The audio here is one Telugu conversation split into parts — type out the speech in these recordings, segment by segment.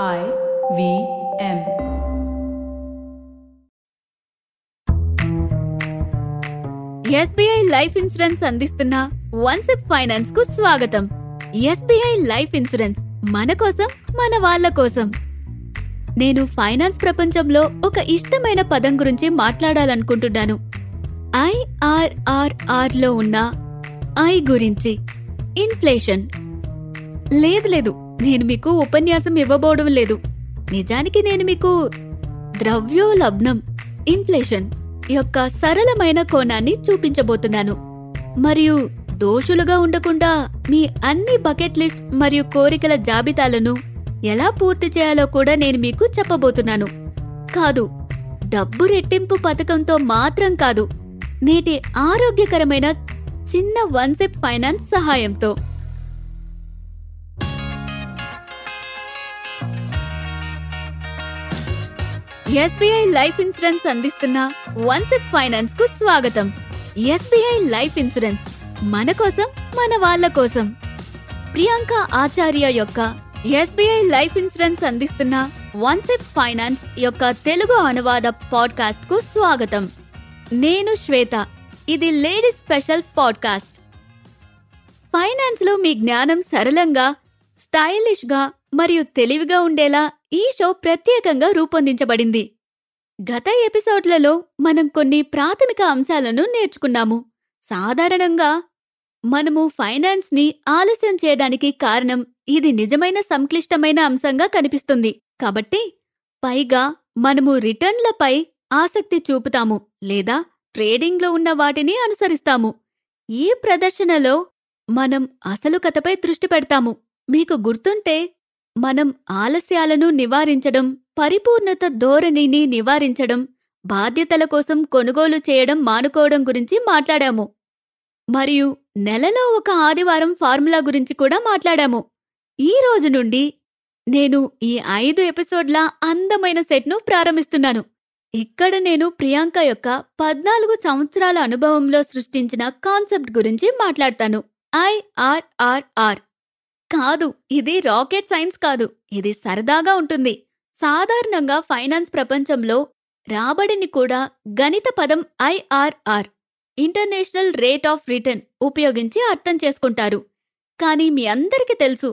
I V M. SBI life insurance అందిస్తున్న వన్ సిప్ ఫైనాన్స్కు స్వాగతం. ఎస్బీఐ లైఫ్ ఇన్సూరెన్స్ మన కోసం మన వాళ్ళ కోసం. నేను ఫైనాన్స్ ప్రపంచంలో ఒక ఇష్టమైన పదం గురించి మాట్లాడాలనుకుంటున్నాను. ఐఆర్ఆర్ఆర్లో ఉన్న ఐ గురించి. ఇన్ఫ్లేషన్. లేదు లేదు నేను మీకు ఉపన్యాసం ఇవ్వబోవడం లేదు. నిజానికి నేను మీకు ద్రవ్యోలబ్నం ఇన్ఫ్లేషన్ యొక్క సరళమైన కోణాన్ని చూపించబోతున్నాను. మరియు దోషులుగా ఉండకుండా మీ అన్ని బకెట్ లిస్ట్ మరియు కోరికల జాబితాలను ఎలా పూర్తి చేయాలో కూడా నేను మీకు చెప్పబోతున్నాను. కాదు డబ్బు రెట్టింపు పథకంతో మాత్రం కాదు నేటి ఆరోగ్యకరమైన చిన్న వన్సెప్ ఫైనాన్స్ సహాయంతో. ఎస్బీఐ లైఫ్ ఇన్సూరెన్స్ అందిస్తున్న వన్ సెప్ ఫైనాన్స్కు స్వాగతం. ఎస్బీఐ లైఫ్ ఇన్సూరెన్స్ మన కోసం మన వాళ్ళ కోసం. ప్రియాంక ఆచార్య యొక్క ఎస్బీఐ లైఫ్ ఇన్సూరెన్స్ అందిస్తున్న వన్ సెప్ ఫైనాన్స్ యొక్క తెలుగు అనువాద పాడ్కాస్ట్కు స్వాగతం. నేను శ్వేత ఇది లేడీస్ స్పెషల్ పాడ్కాస్ట్. ఫైనాన్స్లో మీ జ్ఞానం సరళంగా స్టైలిష్గా మరియు తెలివిగా ఉండేలా ఈ షో ప్రత్యేకంగా రూపొందించబడింది. గత ఎపిసోడ్లలో మనం కొన్ని ప్రాథమిక అంశాలను నేర్చుకున్నాము. సాధారణంగా మనము ఫైనాన్స్ని ఆలస్యం చేయడానికి కారణం ఇది నిజమైన సంక్లిష్టమైన అంశంగా కనిపిస్తుంది. కాబట్టి పైగా మనము రిటర్న్లపై ఆసక్తి చూపుతాము లేదా ట్రేడింగ్లో ఉన్న వాటిని అనుసరిస్తాము. ఈ ప్రదర్శనలో మనం అసలు కథపై దృష్టి పెడతాము. మీకు గుర్తుంటే మనం ఆలస్యాలను నివారించడం పరిపూర్ణత ధోరణిని నివారించడం బాధ్యతల కోసం కొనుగోలు చేయడం మానుకోవడం గురించి మాట్లాడాము. మరియు నెలలో ఒక ఆదివారం ఫార్ములా గురించి కూడా మాట్లాడాము. ఈ రోజు నుండి నేను ఈ ఐదు ఎపిసోడ్ల అందమైన సెట్ను ప్రారంభిస్తున్నాను. ఇక్కడ నేను ప్రియాంక యొక్క పద్నాలుగు సంవత్సరాల అనుభవంలో సృష్టించిన కాన్సెప్ట్ గురించి మాట్లాడతాను. ఐఆర్ఆర్ఆర్ కాదు. ఇది రాకెట్ సైన్స్ కాదు. ఇది సరదాగా ఉంటుంది. సాధారణంగా ఫైనాన్స్ ప్రపంచంలో రాబడిని కూడా గణిత పదం IRR international rate of return ఉపయోగించి అర్థం చేసుకుంటారు. కానీ మీ అందరికీ తెలుసు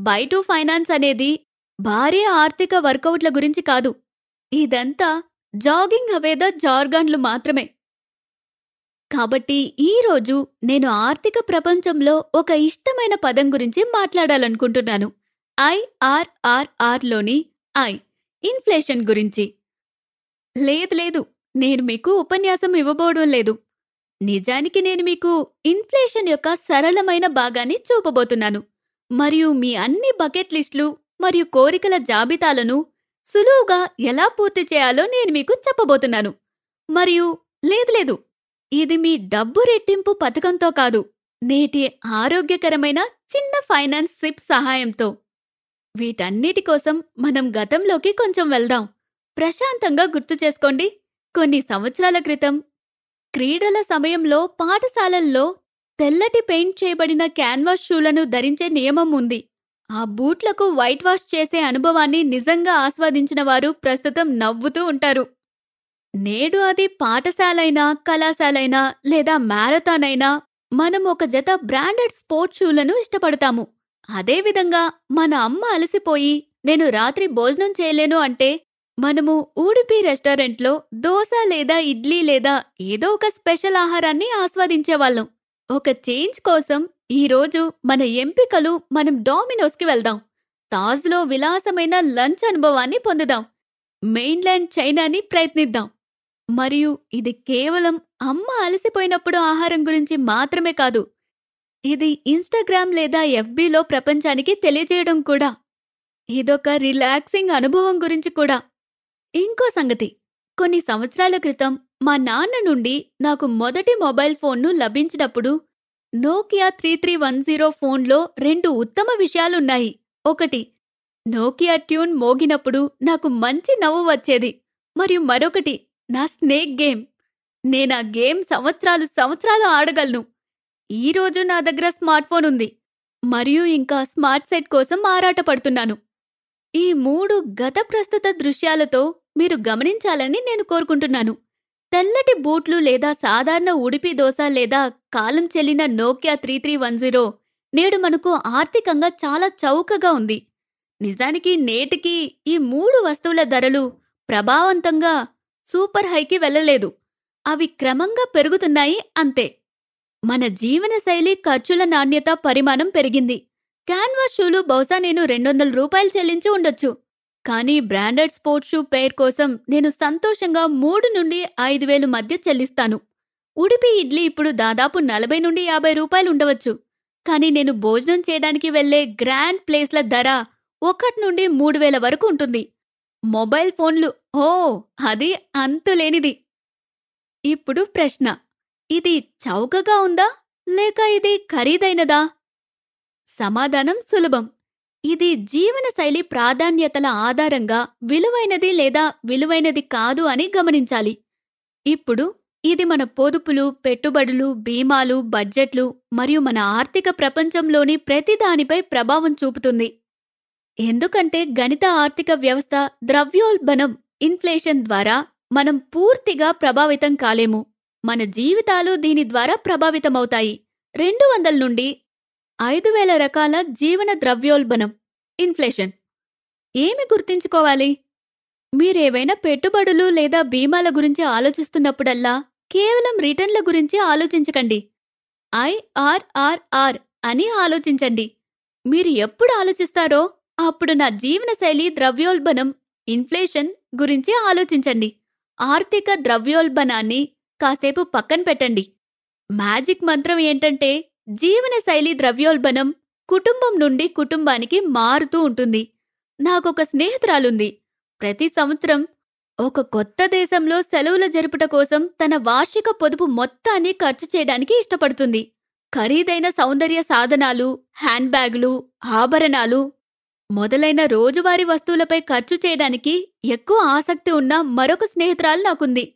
బైటు ఫైనాన్స్ అనేది భారీ ఆర్థిక వర్కౌట్ల గురించి కాదు. ఇదంతా జాగింగ్ అవేద జార్గాన్లు మాత్రమే. కాబట్టి ఈ రోజు నేను ఆర్థిక ప్రపంచంలో ఒక ఇష్టమైన పదం గురించి మాట్లాడాలనుకుంటున్నాను. ఐఆర్ఆర్ఆర్లోని ఐ ఇన్ఫ్లేషన్ గురించి. లేదు లేదు నేను మీకు ఉపన్యాసం ఇవ్వబోవడం లేదు. నిజానికి నేను మీకు ఇన్ఫ్లేషన్ యొక్క సరళమైన భాగాన్ని చూపబోతున్నాను. మరియు మీ అన్ని బకెట్ లిస్టులు మరియు కోరికల జాబితాలను సులువుగా ఎలా పూర్తి చేయాలో నేను మీకు చెప్పబోతున్నాను. మరియు లేదు లేదు ఇది మీ డబ్బు రెట్టింపు పథకంతో కాదు నేటి ఆరోగ్యకరమైన చిన్న ఫైనాన్స్ సిప్ సహాయంతో. వీటన్నిటి కోసం మనం గతంలోకి కొంచెం వెళ్దాం. ప్రశాంతంగా గుర్తు చేసుకోండి కొన్ని సంవత్సరాల క్రితం క్రీడల సమయంలో పాఠశాలల్లో తెల్లటి పెయింట్ చేయబడిన క్యాన్వాస్ షూలను ధరించే నియమం ఉంది. ఆ బూట్లకు వైట్ వాష్ చేసే అనుభవాన్ని నిజంగా ఆస్వాదించిన వారు ప్రస్తుతం నవ్వుతూ ఉంటారు. నేడు అది పాఠశాలైనా కళాశాలైనా లేదా మ్యారథాన్ అయినా మనం ఒక జత బ్రాండెడ్ స్పోర్ట్స్ షూలను ఇష్టపడతాము. అదేవిధంగా మన అమ్మ అలసిపోయి నేను రాత్రి భోజనం చేయలేను అంటే మనము ఊడిపి రెస్టారెంట్లో దోశ లేదా ఇడ్లీ లేదా ఏదో ఒక స్పెషల్ ఆహారాన్ని ఆస్వాదించేవాళ్ళం. ఒక చేంజ్ కోసం ఈరోజు మన ఎంపికలు మనం డామినోస్కి వెళ్దాం. తాజ్లో విలాసమైన లంచ్ అనుభవాన్ని పొందుదాం. మెయిన్లాండ్ చైనాని ప్రయత్నిద్దాం. మరియు ఇది కేవలం అమ్మ అలసిపోయినప్పుడు ఆహారం గురించి మాత్రమే కాదు ఇది ఇన్స్టాగ్రామ్ లేదా ఎఫ్బీలో ప్రపంచానికి తెలియజేయడం కూడా. ఇదొక రిలాక్సింగ్ అనుభవం గురించి కూడా. ఇంకో సంగతి కొన్ని సంవత్సరాల క్రితం మా నాన్న నుండి నాకు మొదటి మొబైల్ ఫోన్ను లభించినప్పుడు Nokia three three one zero ఫోన్లో రెండు ఉత్తమ విషయాలున్నాయి. ఒకటి నోకియా ట్యూన్ మోగినప్పుడు నాకు మంచి నవ్వు వచ్చేది. మరియు మరొకటి నా స్నేక్ గేమ్. నేనా గేమ్ సంవత్సరాలు సంవత్సరాలు ఆడగలను. ఈరోజు నా దగ్గర స్మార్ట్ ఫోన్ ఉంది. మరియు ఇంకా స్మార్ట్ సెట్ కోసం ఆరాటపడుతున్నాను. ఈ మూడు గత ప్రస్తుత దృశ్యాలతో మీరు గమనించాలని నేను కోరుకుంటున్నాను. తెల్లటి బూట్లు లేదా సాధారణ ఉడిపి దోశ లేదా కాలం చెల్లిన Nokia three three one zero నేడు మనకు ఆర్థికంగా చాలా చౌకగా ఉంది. నిజానికి నేటికి ఈ మూడు వస్తువుల ధరలు ప్రభావవంతంగా సూపర్ హైకి వెళ్ళలేదు. అవి క్రమంగా పెరుగుతున్నాయి అంతే. మన జీవనశైలి ఖర్చుల నాణ్యత పరిమాణం పెరిగింది. క్యాన్వాస్ షూలు బహుశా నేను రెండొందల రూపాయలు చెల్లించి ఉండొచ్చు. కానీ బ్రాండెడ్ స్పోర్ట్స్ షూ పేర్ కోసం నేను సంతోషంగా మూడు నుండి ఐదు వేలు మధ్య చెల్లిస్తాను. ఉడిపి ఇడ్లీ ఇప్పుడు దాదాపు నలభై నుండి యాభై రూపాయలు ఉండవచ్చు. కానీ నేను భోజనం చేయడానికి వెళ్ళే గ్రాండ్ ప్లేస్ల ధర ఒకటి నుండి మూడు వేల వరకు ఉంటుంది. మొబైల్ ఫోన్లు. ఓ అది అంతులేనిది. ఇప్పుడు ప్రశ్న. ఇది చౌకగా ఉందా? లేక ఇది ఖరీదైనదా? సమాధానం సులభం. ఇది జీవనశైలి ప్రాధాన్యతల ఆధారంగా విలువైనది లేదా విలువైనది కాదు అని గమనించాలి. ఇప్పుడు ఇది మన పొదుపులు పెట్టుబడులు బీమాలు బడ్జెట్లు మరియు మన ఆర్థిక ప్రపంచంలోని ప్రతిదానిపై ప్రభావం చూపుతుంది. ఎందుకంటే గణిత ఆర్థిక వ్యవస్థ ద్రవ్యోల్బణం ఇన్ఫ్లేషన్ ద్వారా మనం పూర్తిగా ప్రభావితం కాలేము. మన జీవితాలు దీని ద్వారా ప్రభావితమవుతాయి. రెండు వందల నుండి ఐదు వేల రకాల జీవన ద్రవ్యోల్బణం ఇన్ఫ్లేషన్. ఏమి గుర్తించుకోవాలి? మీరేవైనా పెట్టుబడులు లేదా బీమాల గురించి ఆలోచిస్తున్నప్పుడల్లా కేవలం రిటర్న్ల గురించి ఆలోచించకండి. ఐఆర్ఆర్ఆర్ అని ఆలోచించండి. మీరు ఎప్పుడు ఆలోచిస్తారో అప్పుడు నా జీవనశైలి ద్రవ్యోల్బణం ఇన్ఫ్లేషన్ గురించి ఆలోచించండి. ఆర్థిక ద్రవ్యోల్బణాన్ని కాసేపు పక్కన పెట్టండి. మ్యాజిక్ మంత్రం ఏంటంటే జీవనశైలి ద్రవ్యోల్బణం కుటుంబం నుండి కుటుంబానికి మారుతూ ఉంటుంది. నాకొక స్నేహితురాలుంది. ప్రతి సంవత్సరం ఒక కొత్త దేశంలో సెలవుల జరుపుట కోసం తన వార్షిక పొదుపు మొత్తాన్ని ఖర్చు చేయడానికి ఇష్టపడుతుంది. ఖరీదైన సౌందర్య సాధనాలు హ్యాండ్ బ్యాగులు ఆభరణాలు మొదలైన రోజువారీ వస్తువులపై ఖర్చు చేయడానికి ఎక్కువ ఆసక్తి ఉన్న మరొక స్నేహితురాలు నాకుంది.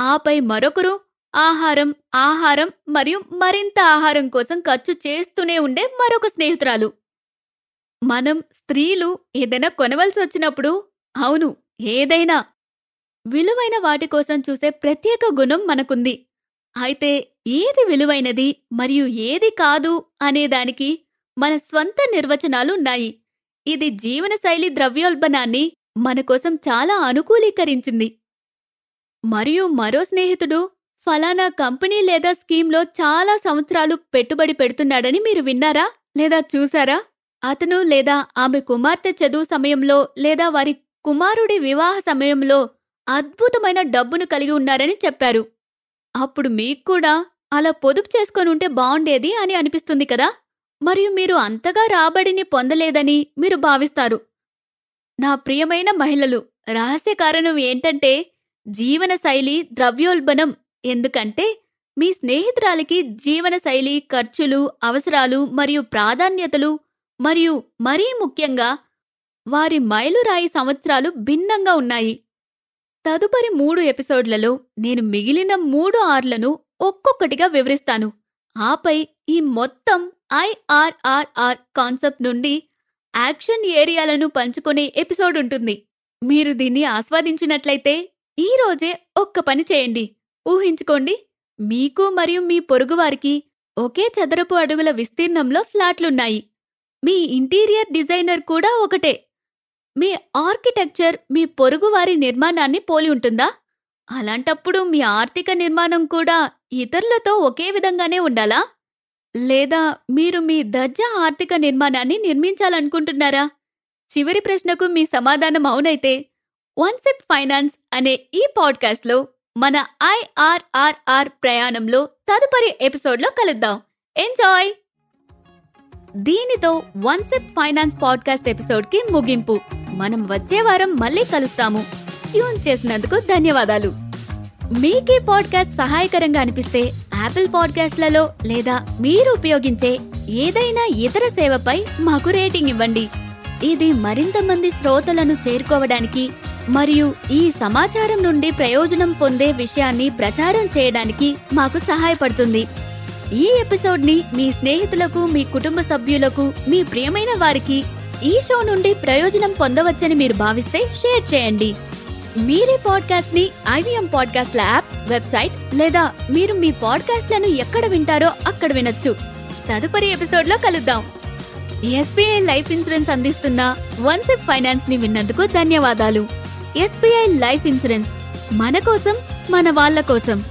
ఆపై మరొకరు ఆహారం ఆహారం మరియు మరింత ఆహారం కోసం ఖర్చు చేస్తూనే ఉండే మరొక స్నేహితురాలు. మనం స్త్రీలు ఏదైనా కొనవలసి వచ్చినప్పుడు అవును ఏదైనా విలువైన వాటి కోసం చూసే ప్రత్యేక గుణం మనకుంది. అయితే ఏది విలువైనది మరియు ఏది కాదు అనేదానికి మన స్వంత నిర్వచనాలు ఉన్నాయి. ఇది జీవనశైలి ద్రవ్యోల్బణాన్ని మన కోసం చాలా అనుకూలీకరించింది. మరియు మరో స్నేహితుడు ఫలానా కంపెనీ లేదా స్కీమ్లో చాలా సంవత్సరాలు పెట్టుబడి పెడుతున్నాడని మీరు విన్నారా లేదా చూసారా? అతను లేదా ఆమె కుమార్తె చదువు సమయంలో లేదా వారి కుమారుడి వివాహ సమయంలో అద్భుతమైన డబ్బును కలిగి ఉన్నారని చెప్పారు. అప్పుడు మీకు కూడా అలా పొదుపు చేసుకొని ఉంటే బావుండేది అని అనిపిస్తుంది కదా? మరియు మీరు అంతగా రాబడిని పొందలేదని మీరు భావిస్తారు. నా ప్రియమైన మహిళలు రహస్య కారణం ఏంటంటే జీవనశైలి ద్రవ్యోల్బణం. ఎందుకంటే మీ స్నేహితురాలికి జీవనశైలి ఖర్చులు అవసరాలు మరియు ప్రాధాన్యతలు మరియు మరీ ముఖ్యంగా వారి మైలురాయి సంవత్సరాలు భిన్నంగా ఉన్నాయి. తదుపరి మూడు ఎపిసోడ్లలో నేను మిగిలిన మూడు ఆర్లను ఒక్కొక్కటిగా వివరిస్తాను. ఆపై ఈ మొత్తం ఐఆర్ఆర్ఆర్ కాన్సెప్ట్ నుండి యాక్షన్ ఏరియాలను పంచుకునే ఎపిసోడ్ ఉంటుంది. మీరు దీన్ని ఆస్వాదించినట్లయితే ఈ రోజే ఒక్క పని చేయండి. ఊహించుకోండి మీకు మరియు మీ పొరుగువారికి ఒకే చదరపు అడుగుల విస్తీర్ణంలో ఫ్లాట్లున్నాయి. మీ ఇంటీరియర్ డిజైనర్ కూడా ఒకటే. మీ ఆర్కిటెక్చర్ మీ పొరుగువారి నిర్మాణాన్ని పోలి ఉంటుందా? అలాంటప్పుడు మీ ఆర్థిక నిర్మాణం కూడా ఇతరులతో ఒకే విధంగానే ఉండాలా? లేదా మీరు మీ దర్జా ఆర్థిక నిర్మాణాన్ని నిర్మించాలనుకుంటున్నారా? చివరి ప్రశ్నకు మీ సమాధానం అవునైతే వన్సెప్ ఫైనాన్స్ అనే ఈ పాడ్కాస్ట్లో మన ఐఆర్ఆర్ఆర్ ప్రయాణంలో తదుపరి ఎపిసోడ్లో కలుద్దాం. ఎంజాయ్! దీనితో వన్సెప్ ఫైనాన్స్ పాడ్కాస్ట్ ఎపిసోడ్కి ముగింపు. మనం వచ్చే వారం మళ్ళీ కలుస్తాము. ట్యూన్ చేసినందుకు ధన్యవాదాలు. మీకే పాడ్కాస్ట్ సహాయకరంగా అనిపిస్తే యాపిల్ పాడ్కాస్ట్లలో లేదా మీరు ఉపయోగించే ఏదైనా ఇతర సేవపై మాకు రేటింగ్ ఇవ్వండి. ఇది మరింత మంది శ్రోతలను చేరుకోవడానికి మరియు ఈ సమాచారం నుండి ప్రయోజనం పొందే విషయాన్ని ప్రచారం చేయడానికి మాకు సహాయపడుతుంది. ఈ ఎపిసోడ్ని మీ స్నేహితులకు మీ కుటుంబ సభ్యులకు మీ ప్రియమైన వారికి ఈ షో నుండి ప్రయోజనం పొందవచ్చని మీరు భావిస్తే షేర్ చేయండి. మీరే పాడ్కాస్ట్ని ఐవీఎం పాడ్కాస్ట్ల యాప్ వెబ్సైట్ లేదా మీరు మీ పాడ్కాస్ట్లను ఎక్కడ వింటారో అక్కడ వినొచ్చు. తదుపరి ఎపిసోడ్లో కలుద్దాం. ఎస్బీఐ లైఫ్ ఇన్సూరెన్స్ అందిస్తున్న వన్సెప్ ఫైనాన్స్ని విన్నందుకు ధన్యవాదాలు. ఎస్బీఐ లైఫ్ ఇన్సూరెన్స్ మన కోసం మన వాళ్ళ కోసం.